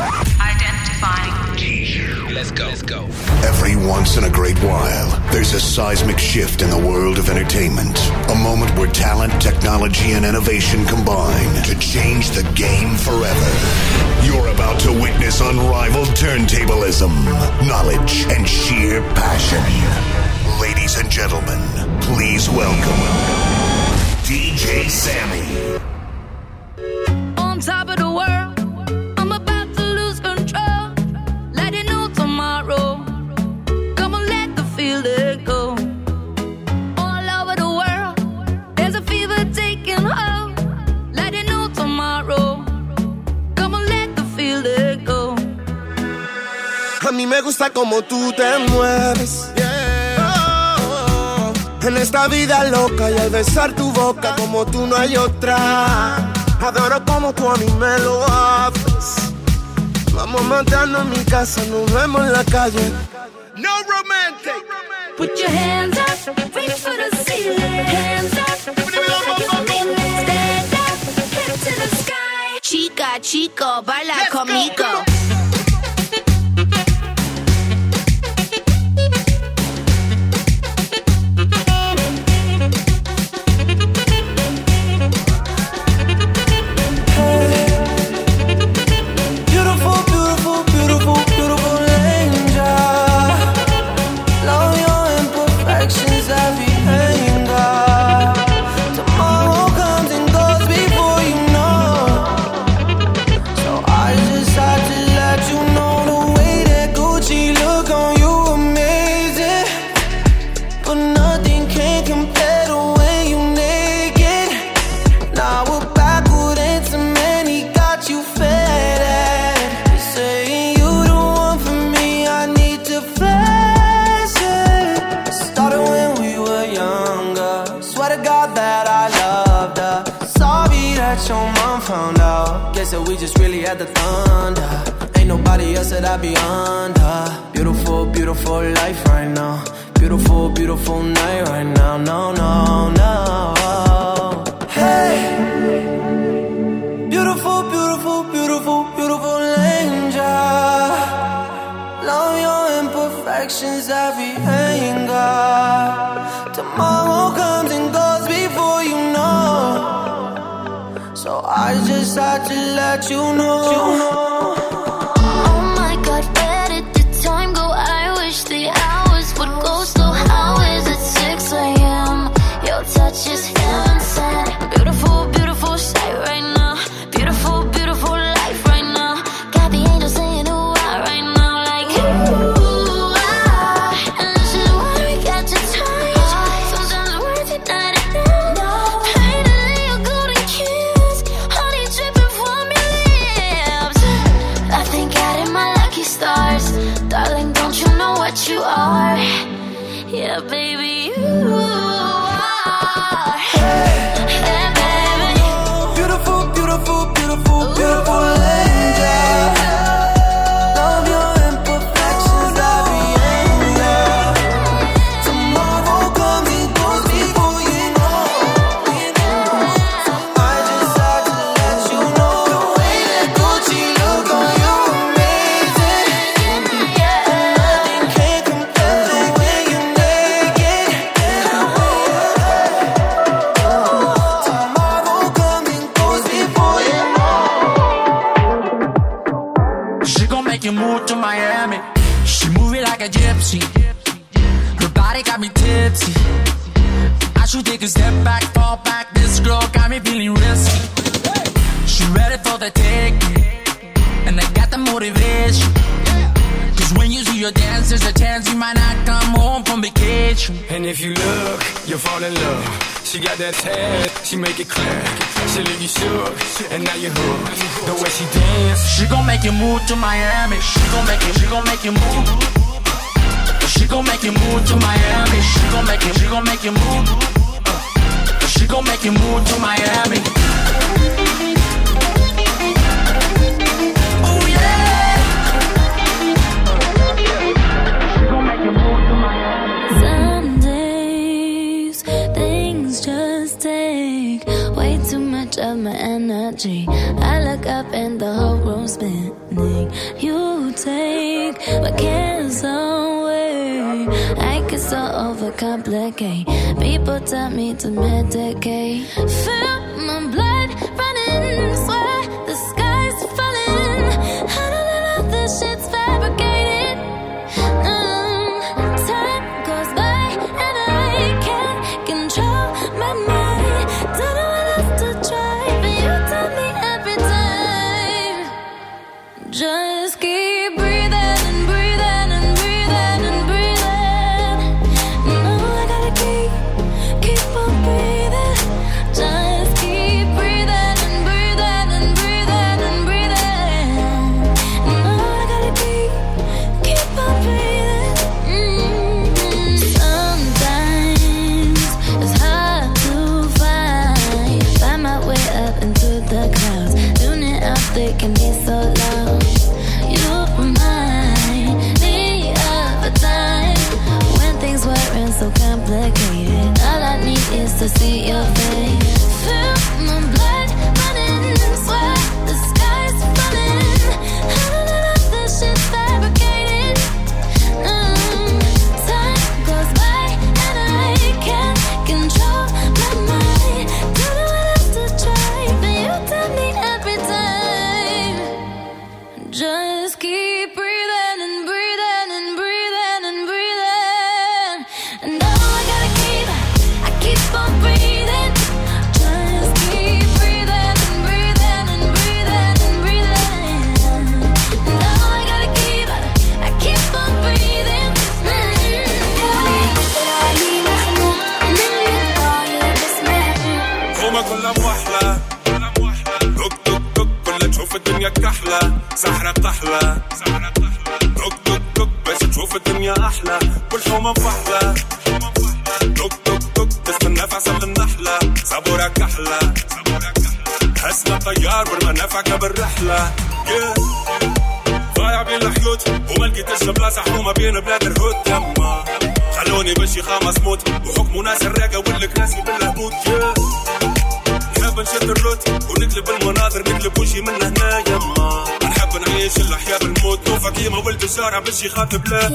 Identifying. Let's go. Let's go. Every once in a great while, there's a seismic shift in the world of entertainment. A moment where talent, technology, and innovation combine to change the game forever. You're about to witness unrivaled turntablism, knowledge, and sheer passion. Ladies and gentlemen, please welcome DJ Sammy. A mí me gusta como tú te mueves. Oh, En esta vida loca y al besar tu boca como tú no hay otra. Adoro como tú a mí me lo haces. Vamos a matarnos en mi casa, nos vemos en la calle. No romantic. Put your hands up, reach for the ceiling. Hands up, stand up, head to the sky. Chica, chico, baila Let's go, conmigo. come Guess that we just really had the thunder. Ain't nobody else that I be under. Beautiful, beautiful life right now. Beautiful, beautiful night right now. No, no, no. Hey. Beautiful, beautiful, beautiful, beautiful angel. Love your imperfections, every anger. Had to let you know. Tipsy. I should take a step back, fall back. This girl got me feeling risky. She ready for the take, and I got the motivation. Cause when you see your dance, there's a chance you might not come home from vacation. And if you look, you'll fall in love. She got that tag, she make it clear. She leave you shook, and now you hooked. The way she dance, She gon' make you move to Miami. She gon' make you, she gon' make you move. She gon' make you move to Miami. She gon' make you, she gon' make you move. She gon' make you move to Miami. Oh yeah. She gon' make move to Some days things just take way too much of my energy. I look up and the whole room's spinning. You take my cancel I get so overcomplicate. People tell me to medicate. Feel my blood running. Sweat to see your face. désir aveugleur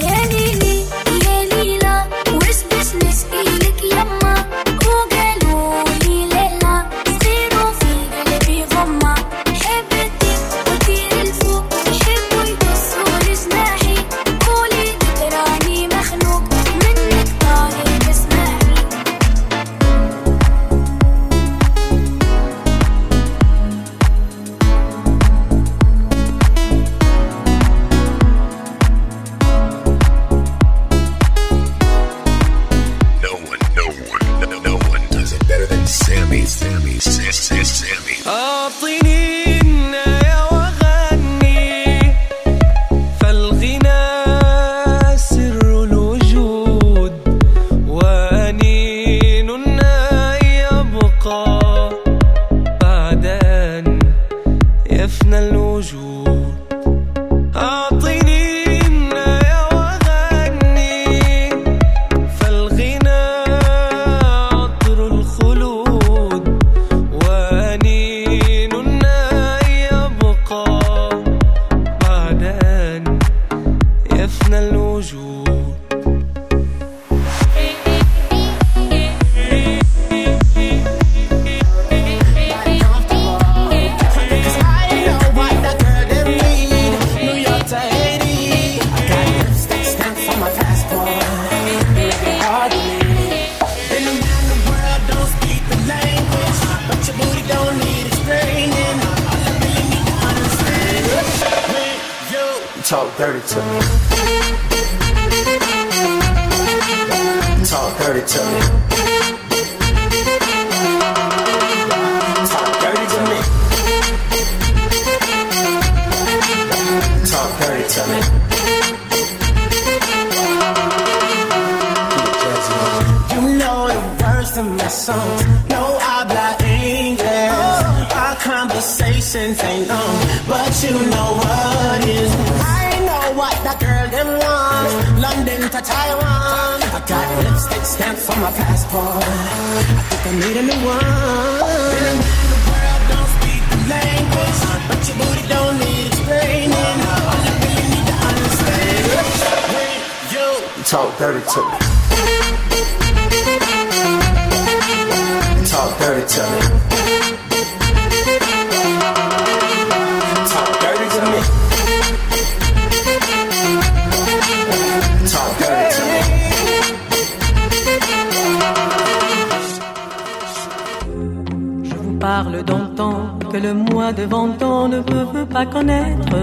que le moi devant toi ne peut pas connaître.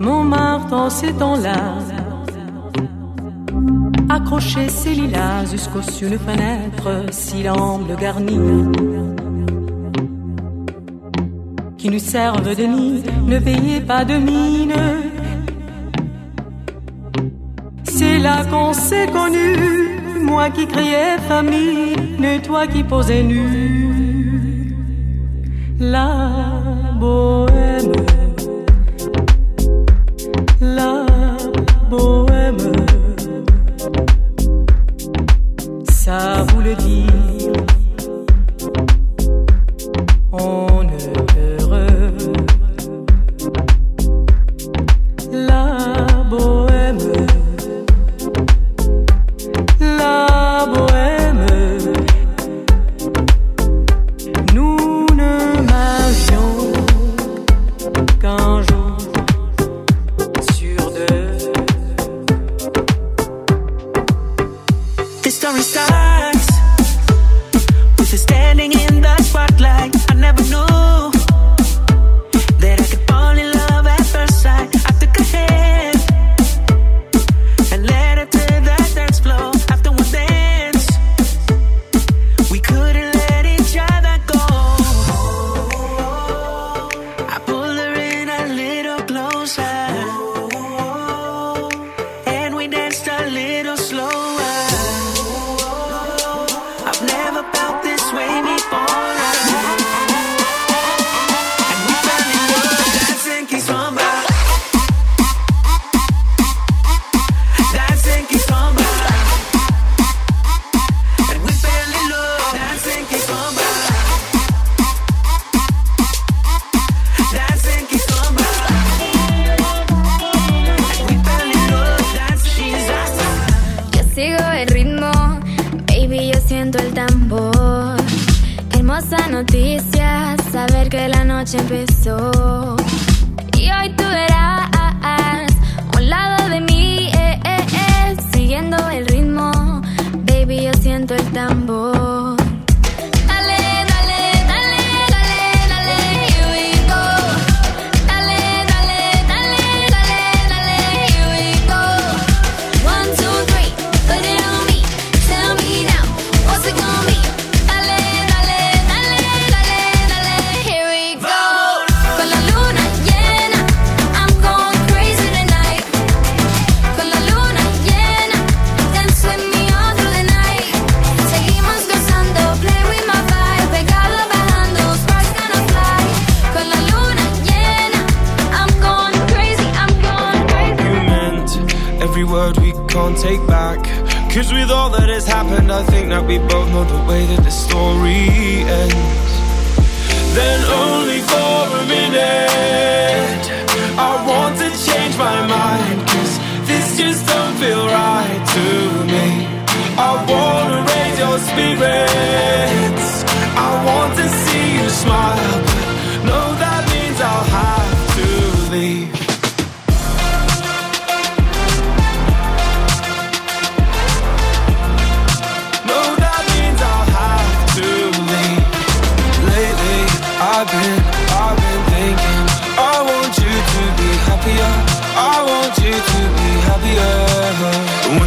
Mon en ces temps-là, accrocher ses lilas jusqu'au sur une fenêtre, si l'amble garni qui nous servent de nid, ne veillez pas de mine. C'est là qu'on s'est connus moi qui criais famille, et toi qui posais nu. La bohème.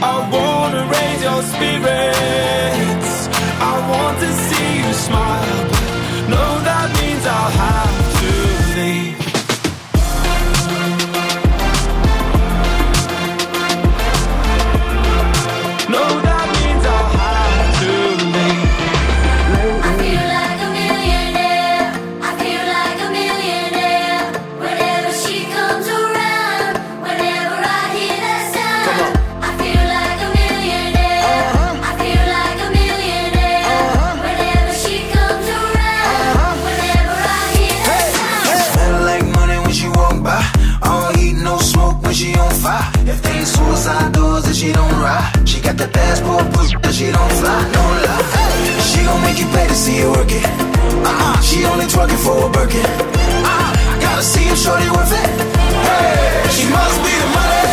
I wanna raise your spirits. I want to see you smile. Know that means I'll have. inside doors she don't ride. She got that passport push but she don't fly, no lie. She gon' make you pay to see her work it. Uh-uh, she only twerking for a Birkin. Uh, gotta see if shorty worth it. Hey, she must be the money.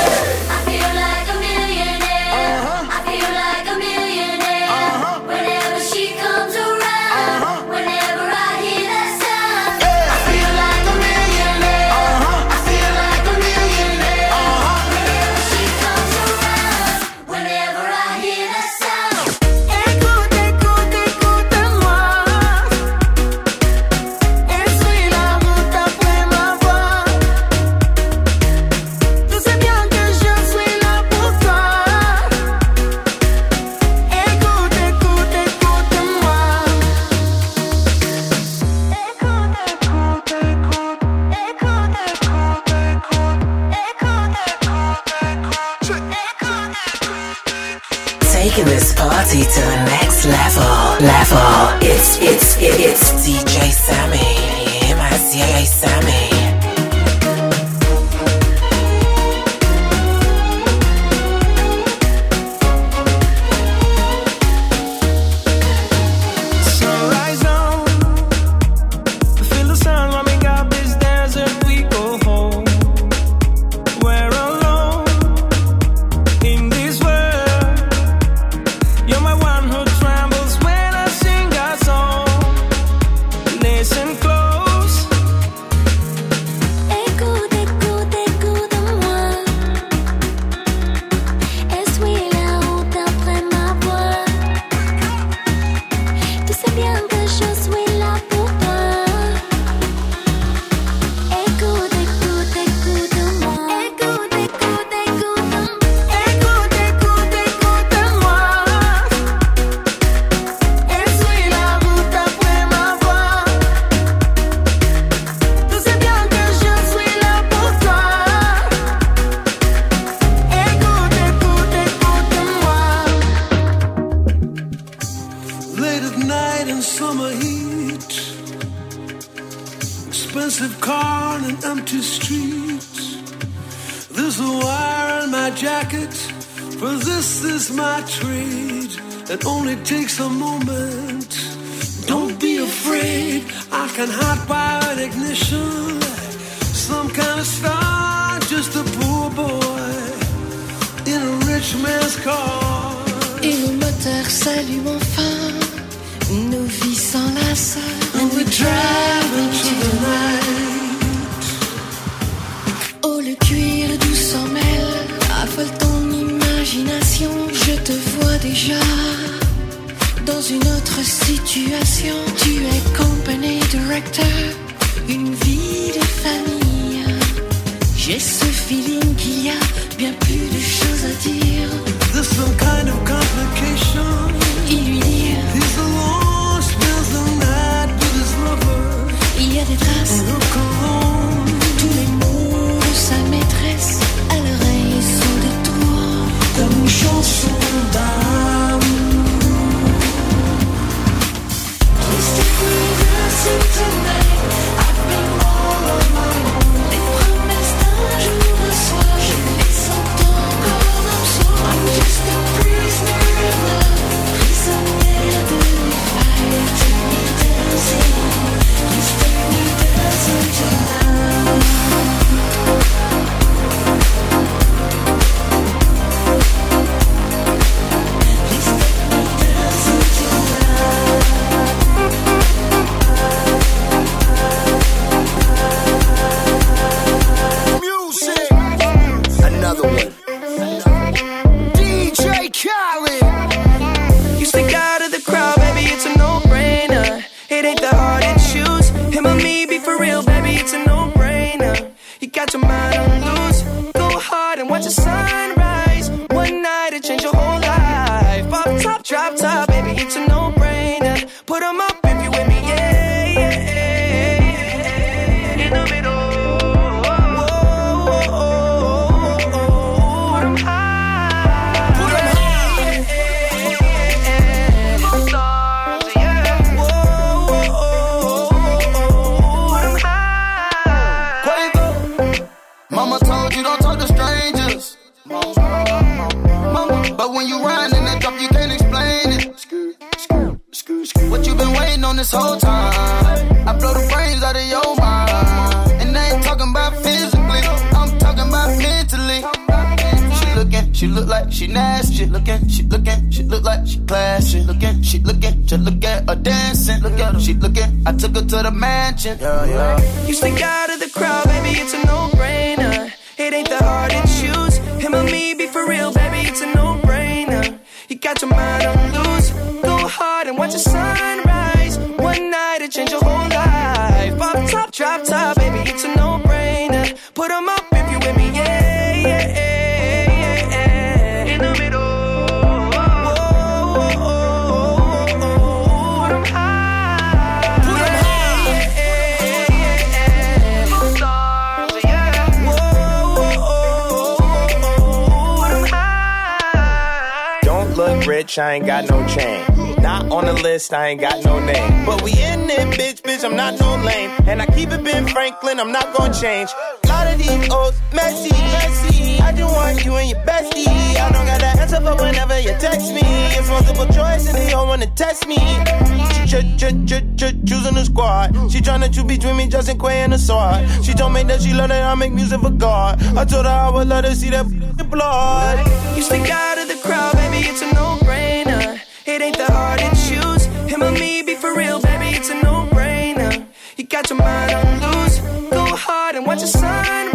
une autre situation. Tu es company director, une vie de famille. J'ai ce feeling qu'il y a bien plus de choses à dire. Some kind of complication. Il lui dit Il y a des traces. Tous les mots de sa maîtresse à l'oreille sous des toits. Comme une chanson d'un Mama told you don't talk to strangers. Mama, but when you ride in that drop, you can't explain it. What you been waiting on this whole time? I blow the brains out of your mind. She look like she nasty. She looking, she looking, she look like she classy. Looking, she looking, just look at her dancing. Look at her, she looking. I took her to the mansion. Yeah, yeah. You stick out of the crowd, baby, it's a no-brainer. It ain't that hard to choose. Him or me, be for real, baby, it's a no-brainer. You got your mind on loose. Go hard and watch the sunrise. One night it change your whole life. Pop top, drop top, baby, it's a no-brainer. Put 'em up rich, I ain't got no chain. Not on the list, I ain't got no name. But we in it, bitch, bitch, I'm not no lame. And I keep it Ben Franklin, I'm not gonna change. A lot of these old messy, messy. I just want you and your bestie. I don't got that answer, but whenever you text me, it's multiple choice and they all wanna test me. She ch ch ch ch choosing the squad. She tryna choose between me, Justin Quay and the sword. She told me that she love that I make music for God. I told her I would let her see that blood. You stick out of the crowd, baby, it's a no-brainer. It ain't that hard to choose. Him or me, be for real, baby, it's a no-brainer. You got your mind on loose. Go hard and watch the sunrise.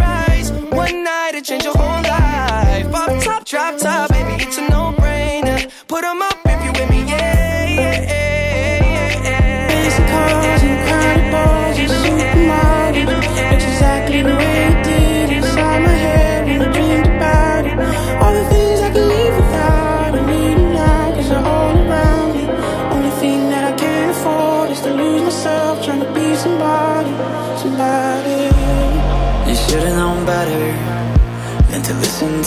Baby, it's a no-brainer. Put 'em up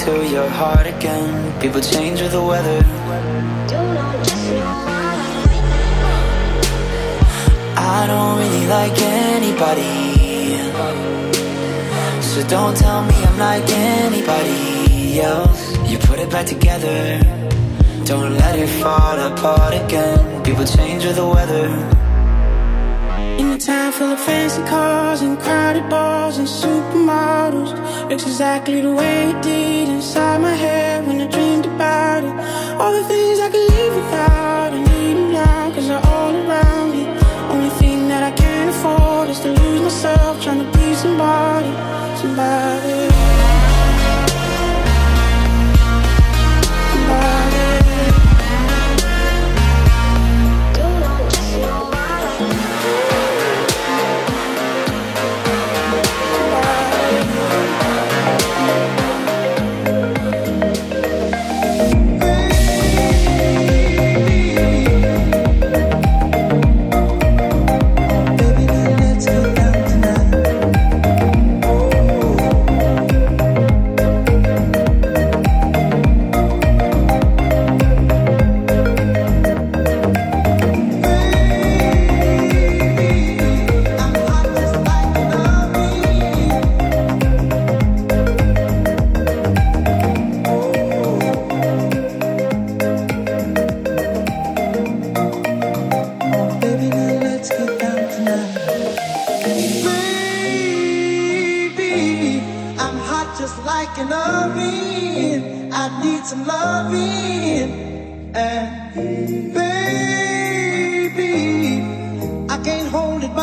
to your heart again. People change with the weather. I don't really like anybody. So don't tell me I'm like anybody else. You put it back together. Don't let it fall apart again. People change with the weather. Town full of fancy cars and crowded bars and supermodels. Looks exactly the way it did inside my head when I dreamed about it. All the things I could live without, I need them now cause they're all around me. Only thing that I can't afford is to lose myself trying to be somebody Somebody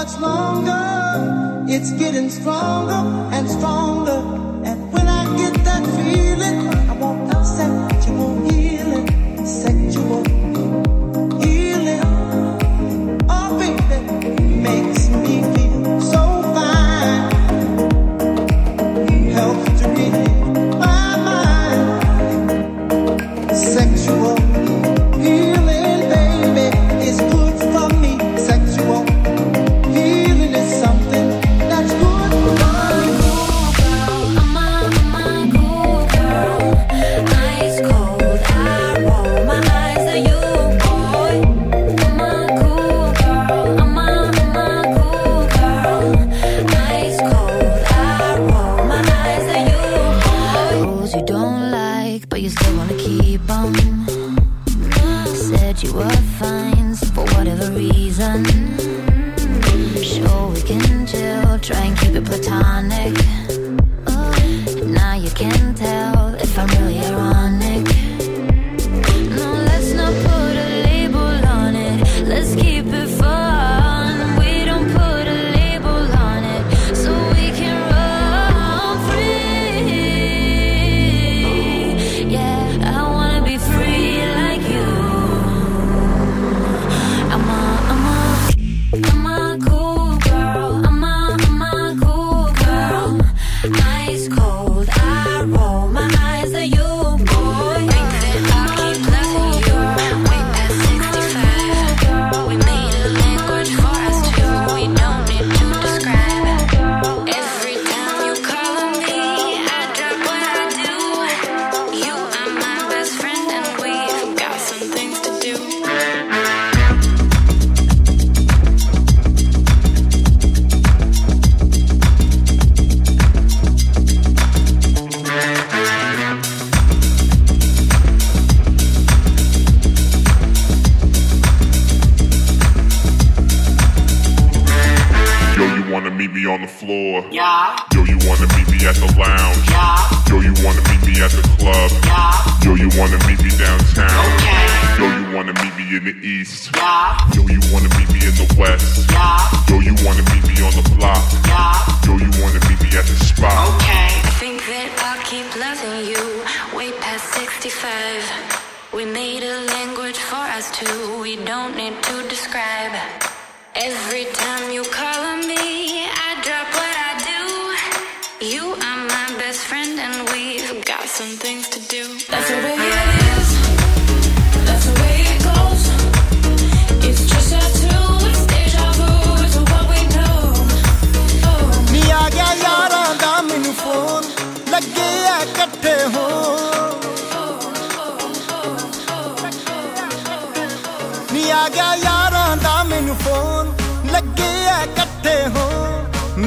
much longer. It's getting stronger and stronger. Floor? Yeah. Yo, you wanna meet me at the lounge? Yeah. Yo, you wanna meet me at the club? Yeah. Yo, you wanna meet me downtown? Okay. Yo, you wanna meet me in the east? Yeah. Yo, you wanna meet me in the west? Yeah. Yo, you wanna meet me on the block? Yeah. Yo, you wanna meet me at the spot? Okay. I think that I'll keep loving you way past 65. We made a language for us two, we don't need to describe. Every time you call on me, some things to do. That's the way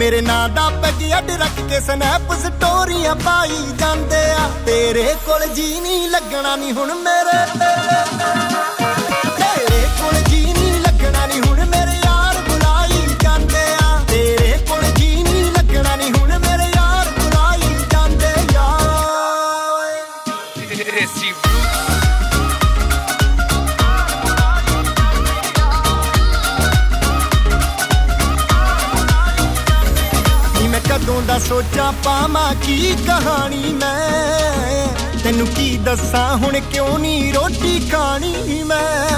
ਮੇਰੇ ਨਾਂ ਦਾ peg ਅੱਡ ਰੱਖ ਕੇ snap ਸਟੋਰੀਆਂ ਪਾਈ ਜਾਂਦੇ ਆ। ਤੇਰੇ ਕੋਲ ਜੀ ਨਹੀਂ ਲੱਗਣਾ ਨਹੀਂ ਹੁਣ ਮੇਰੇ ਸੋਚਾਂ ਪਾਵਾਂ ਕੀ ਕਹਾਣੀ ਮੈਂ? ਤੈਨੂੰ ਕੀ ਦੱਸਾਂ, ਹੁਣ ਕਿਉਂ ਨਹੀਂ ਰੋਟੀ ਖਾਣੀ ਮੈਂ?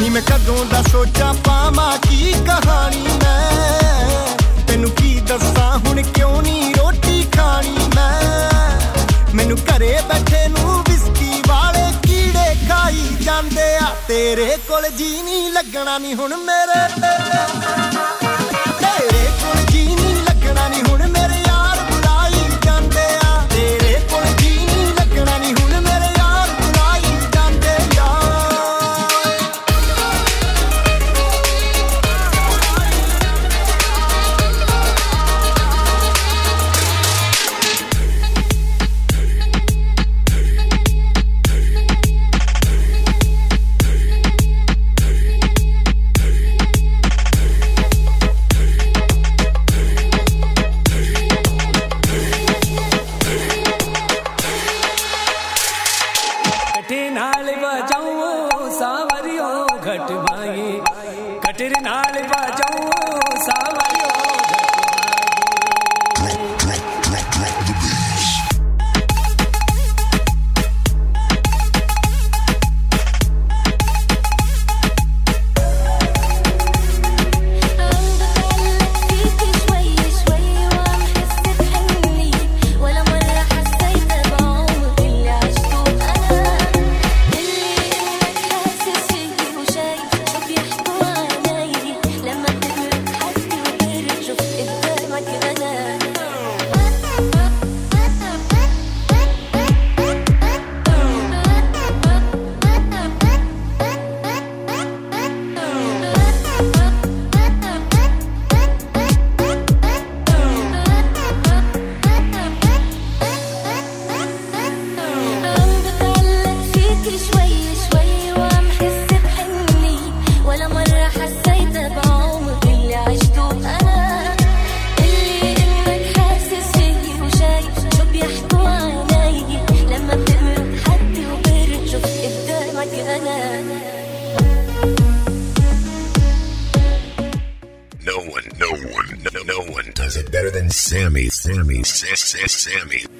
ਨੀ ਮੈਂ ਕਦੋਂ ਦਾ ਸੋਚਾਂ ਪਾਵਾਂ ਕੀ ਕਹਾਣੀ ਮੈਂ? ਤੈਨੂੰ ਕੀ ਦੱਸਾਂ, ਹੁਣ ਕਿਉਂ ਨਹੀਂ ਰੋਟੀ ਖਾਣੀ ਮੈਂ? ਮੈਨੂੰ ਘਰੇ ਬੈਠੇ ਨੂੰ ਵਿਸਕੀ ਵਾਲੇ ਕੀੜੇ ਖਾਈ ਜਾਂਦੇ ਆ। ਤੇਰੇ ਕੋਲ ਜੀ ਨਹੀਂ ਲੱਗਣਾ ਨਹੀਂ ਹੁਣ ਮੇਰੇ Sammy, Sammy, Sammy. Sammy.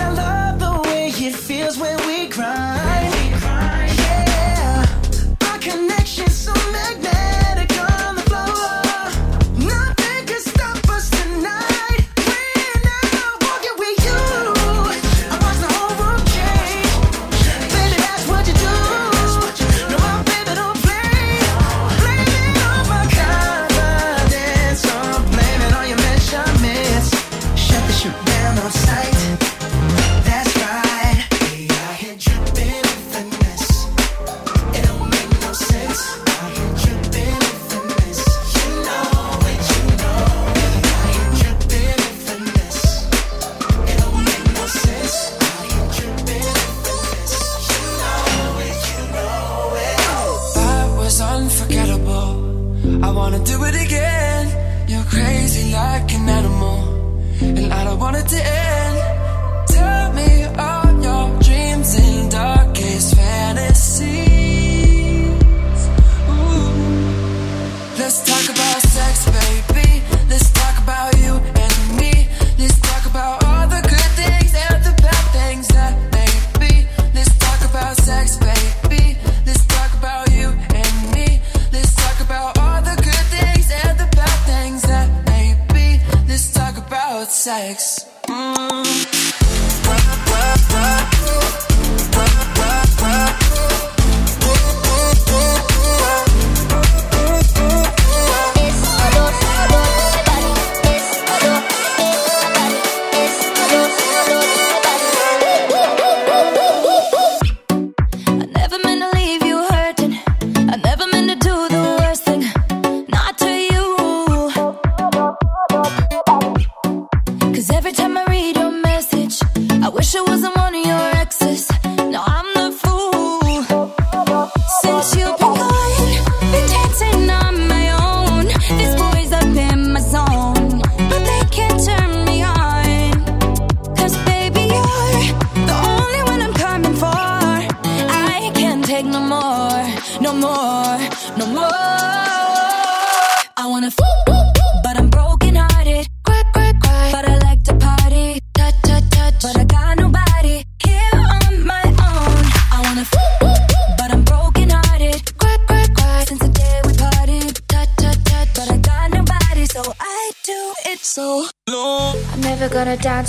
I love the way it feels when we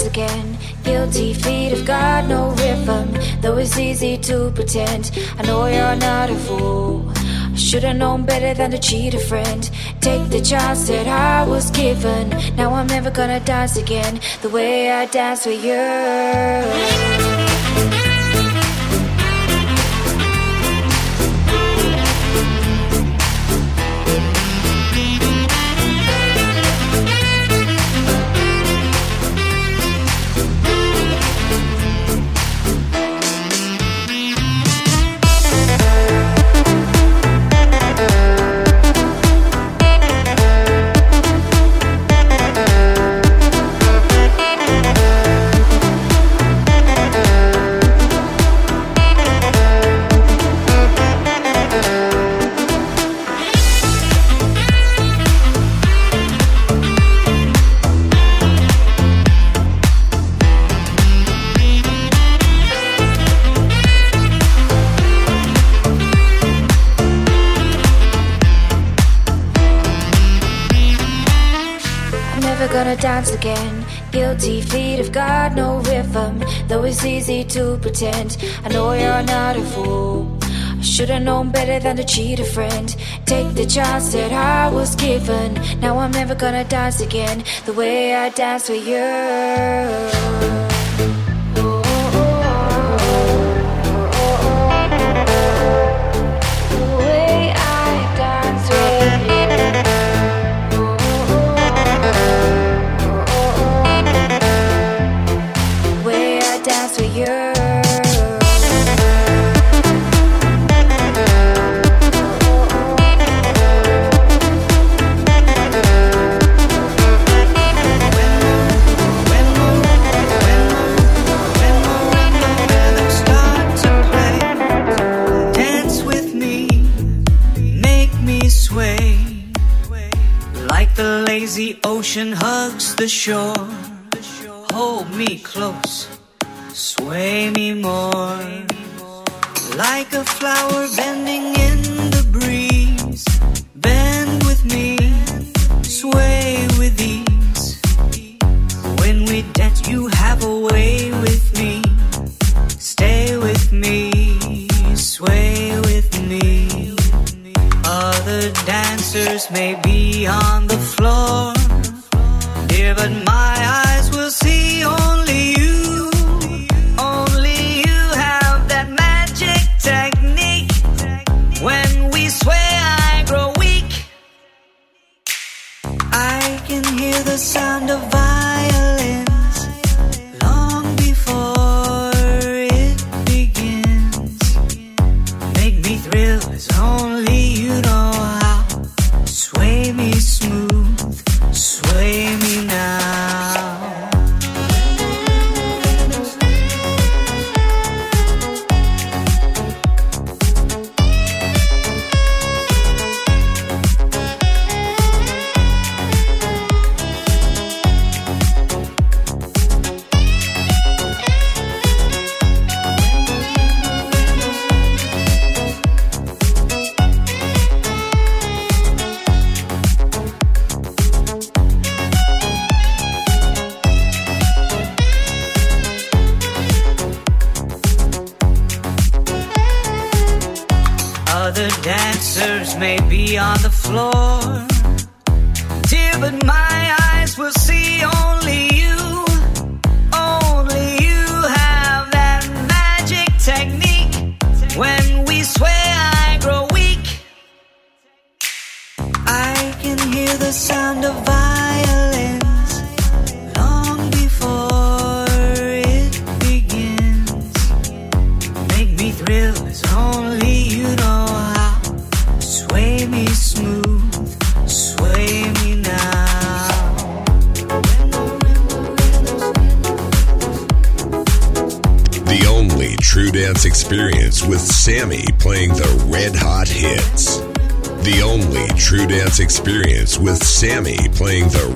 once again. Guilty feet have got no rhythm, though it's easy to pretend. I know you're not a fool. I should've known better than to cheat a friend. Take the chance that I was given. Now I'm never gonna dance again the way I danced with you. Again. Guilty feet have got no rhythm, though it's easy to pretend. I know you're not a fool. I should've known better than to cheat a friend. Take the chance that I was given. Now I'm never gonna dance again the way I danced with you. Ocean hugs the shore. Hold me close, sway me more. Like a flower bending in the breeze. Bend with me, sway with ease. When we dance, you have a way with me. Stay with me, sway with me. Other dancers may be on the floor, Sammy playing the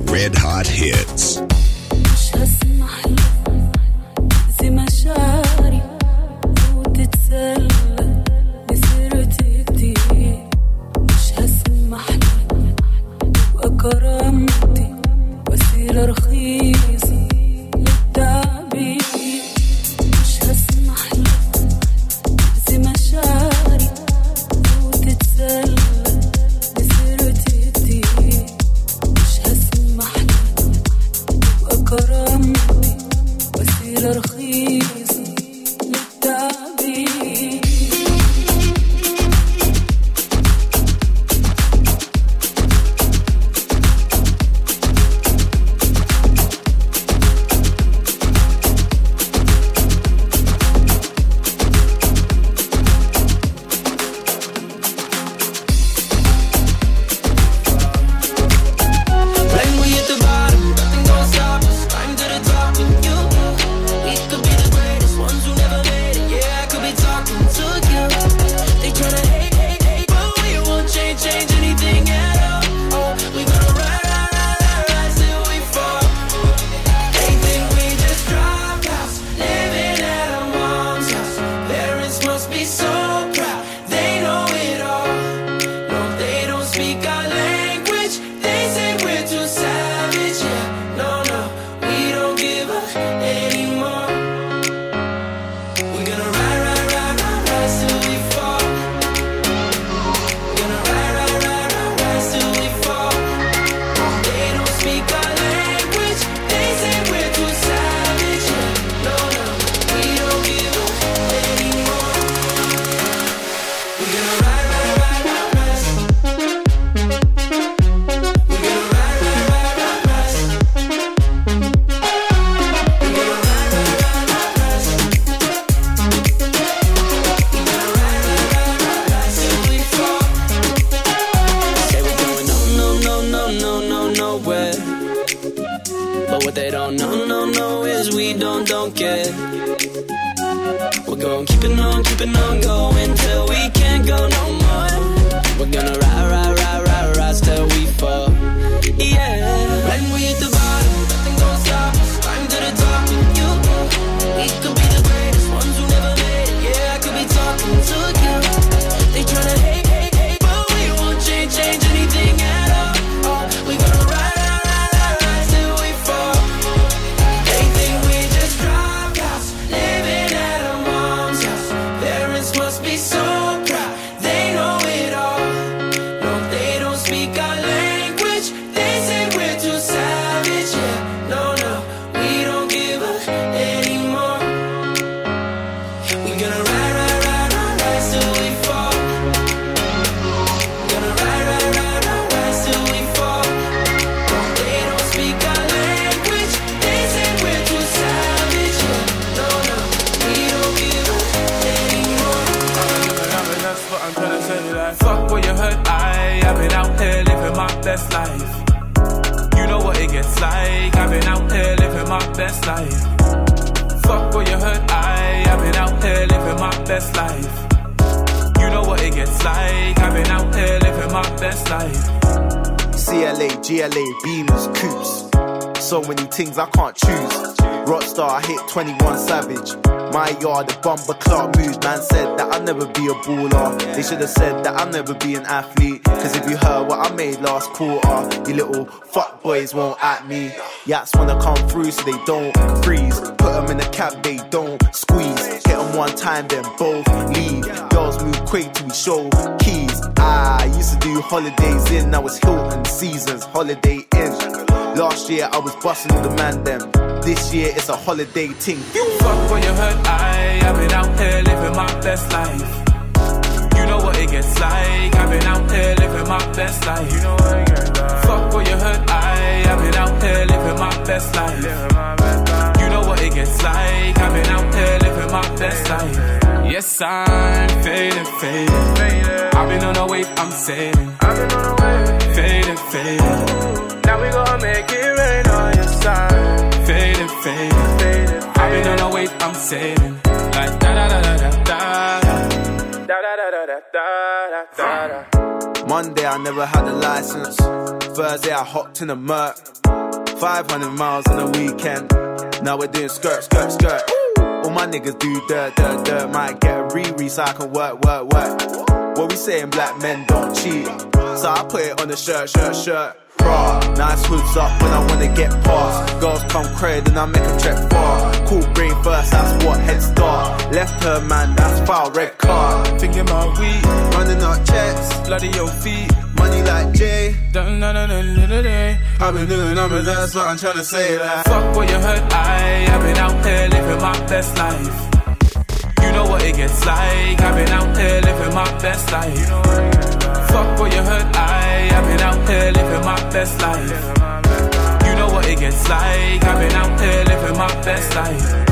best life. You know what it gets like. I've been out here living my best life. CLA, GLA, beamers, coops. So many things I can't choose. Rockstar, I hit 21 Savage. My yard, the bumper clock moves. Man said that I'll never be a baller. They should have said that I'll never be an athlete. Cause if you heard what I made last quarter, you little fuck boys won't at me. Yats wanna come through so they don't freeze. Put them in the cab, they don't squeeze. Hit them one time, then both leave. Girls move quick we show keys. I used to do holidays in, now it's Hilton seasons, Holiday Inn. Last year I was busting the man them. This year it's a holiday ting. Fuck what you heard. I, I've been out here living my best life. You know what it gets like. I've been out here living my best life. You know what it gets like. Fuck what you heard. I, I've been out here living my best life. You know what it gets like. I've been out here living my best life. Yes, I'm fading, fading. I've been on a wave, I'm sailing. I've been on a wave. Fading, fading. Now we gonna make it rain on your side. Fading, fading, fading. I've been on a wave, I'm sailing. Like da da da da da da. Da da da da da da da da. Monday I never had a license. Thursday I hopped in a Merc. 500 miles on a weekend. Now we're doing skirt, skirt, skirt. All my niggas do dirt, dirt, dirt. Might get a re so I can work, work, work. What we saying, black men don't cheat. So I put it on the shirt, shirt, shirt. Bra, nice hoods up when I wanna get past. Girls come crazy and I make them trek far. Cool brain first, that's what head start. Left her man, that's foul, red card. Thinking about we running up checks, bloody your feet. Money like Jay. I've been doing numbers, that's what I'm trying to say. Like. Fuck what you heard. I, I've been out here living my best life. You know what it gets like. I've been out here living my best life. You know what it gets like. Fuck what you heard. I, I've been out here living my best life. You know what it gets like. I've been out here living my best life.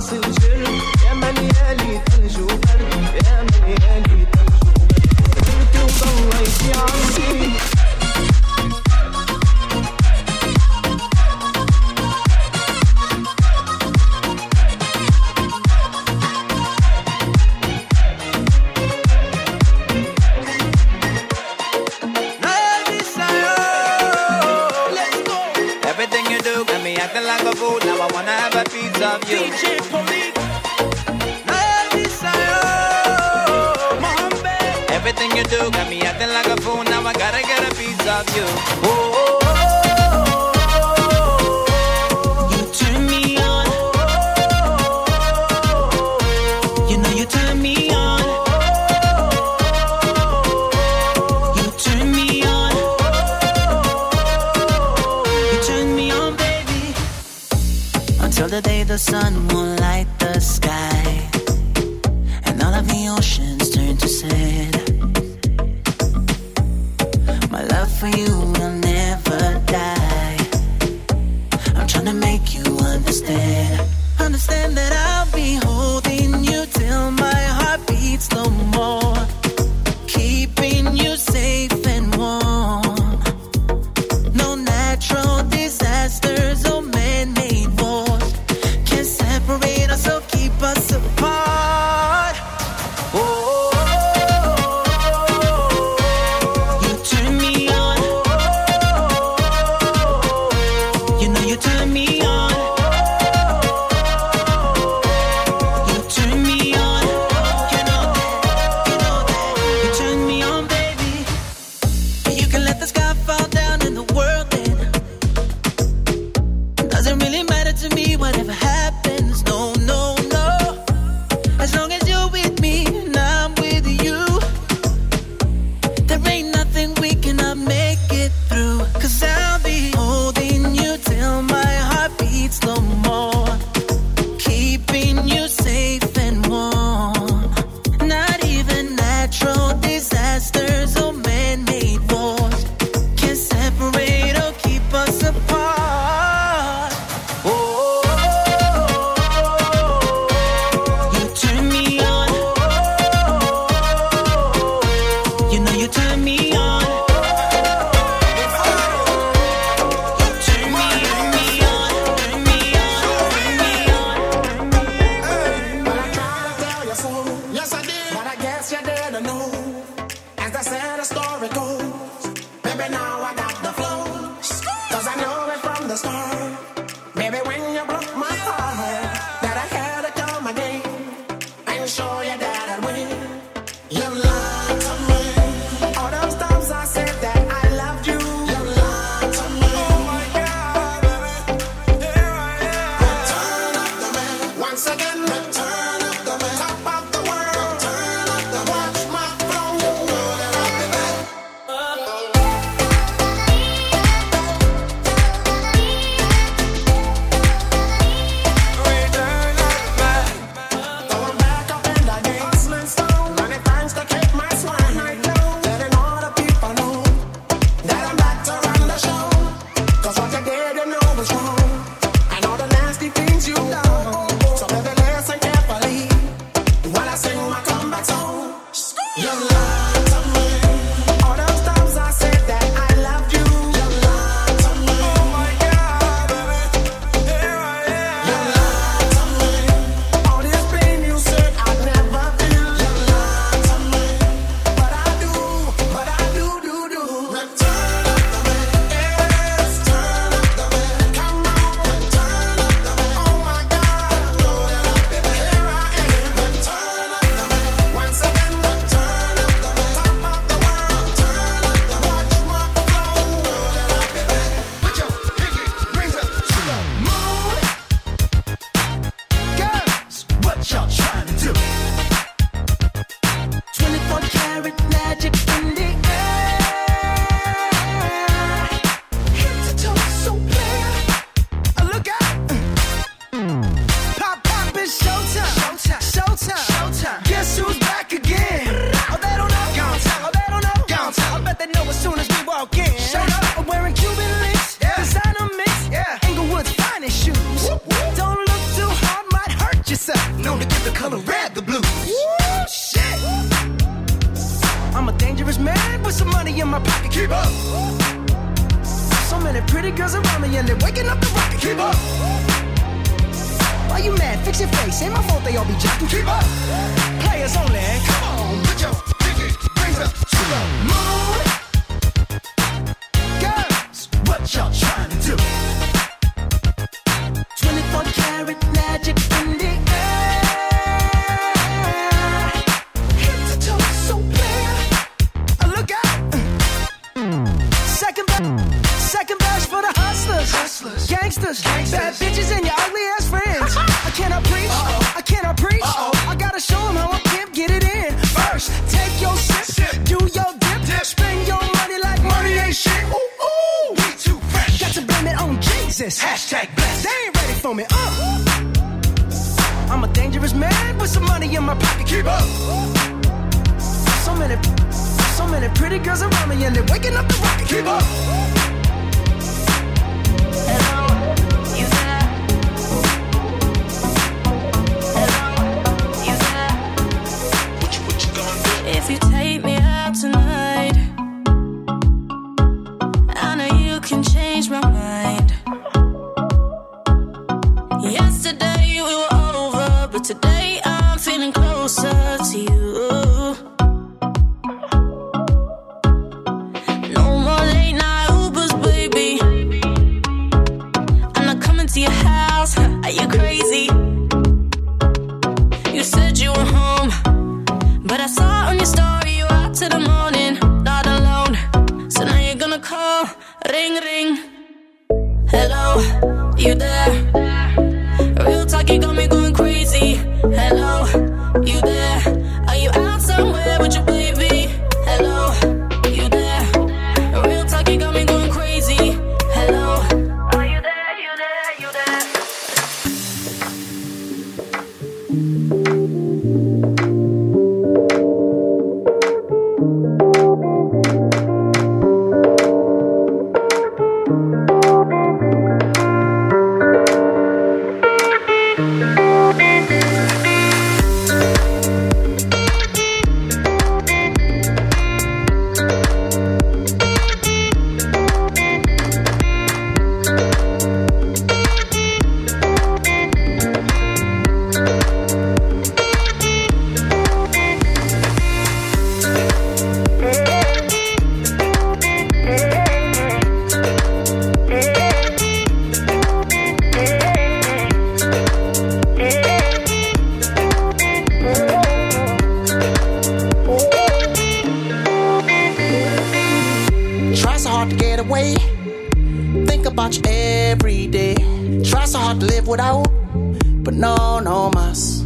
البيت براس الجر يا مليالي ثلج but no, no mas.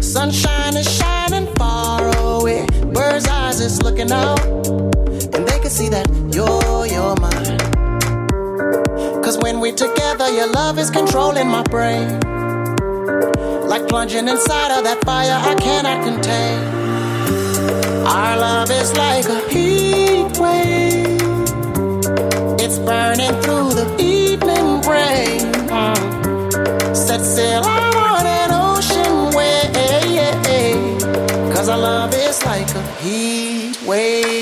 Sunshine is shining far away. Bird's eyes is looking out, and they can see that you're you're. Cause when we're together, your love is controlling my brain. Like plunging inside of that fire I cannot contain. Our love is like a heat wave said I ocean wave. Cause our love is like a heat wave.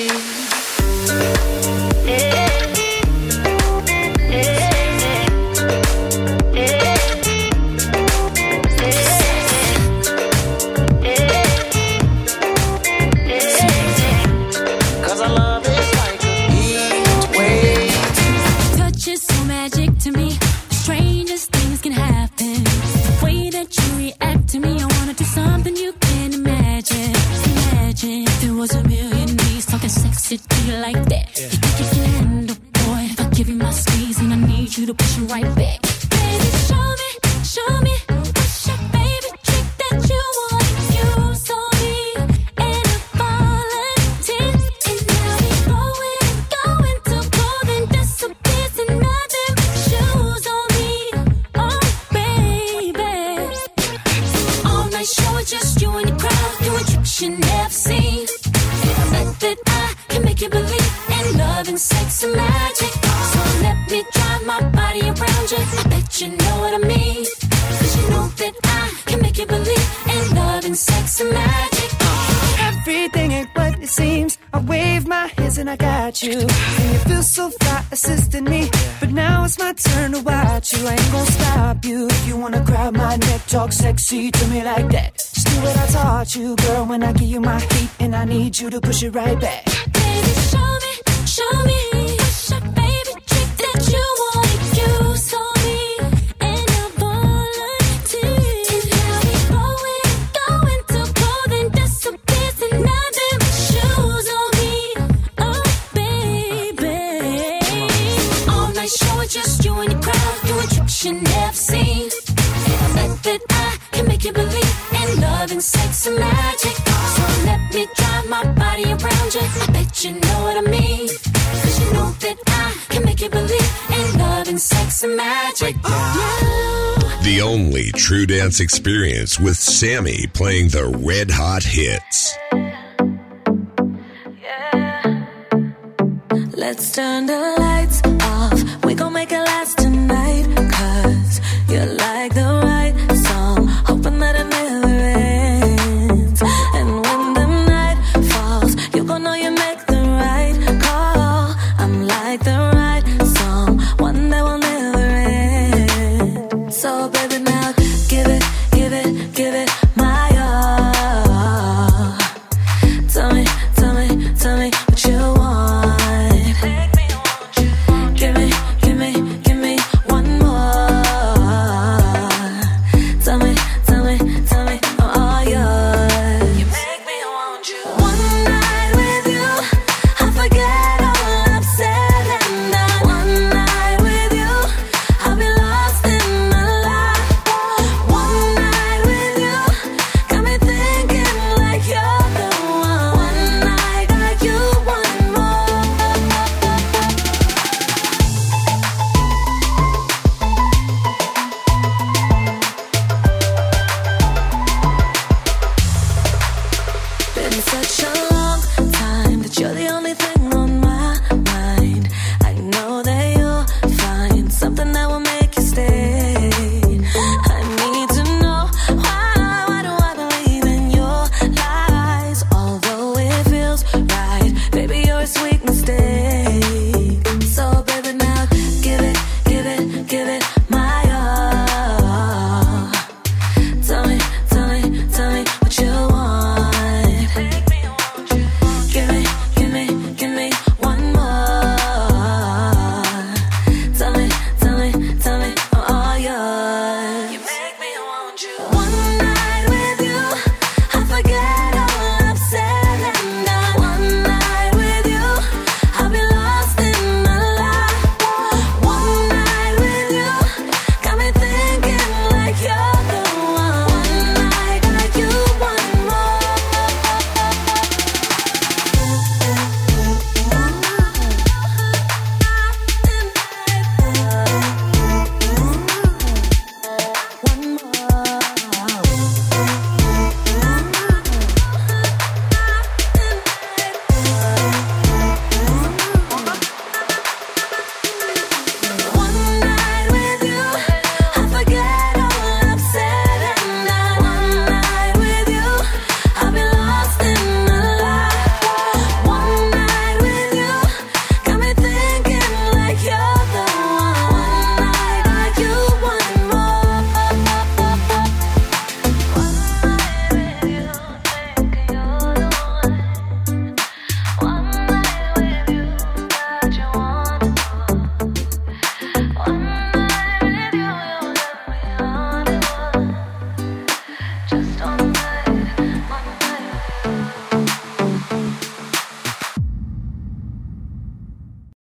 To me like that. Just do what I taught you, girl. When I give you my heat, and I need you to push it right back. Baby, show me, show me. Trick that you use me? And. And now we going, going shoes on me. Oh, baby. All night show just you and crowd doing tricks you believe in love and sex and magic. So let me drive my body around you. I bet you know what I mean. Cause you know that I can make you believe in love and sex and magic. Oh. The only true dance experience with Sammy playing the red hot hits. Yeah. Let's turn the lights off. We gon' make it last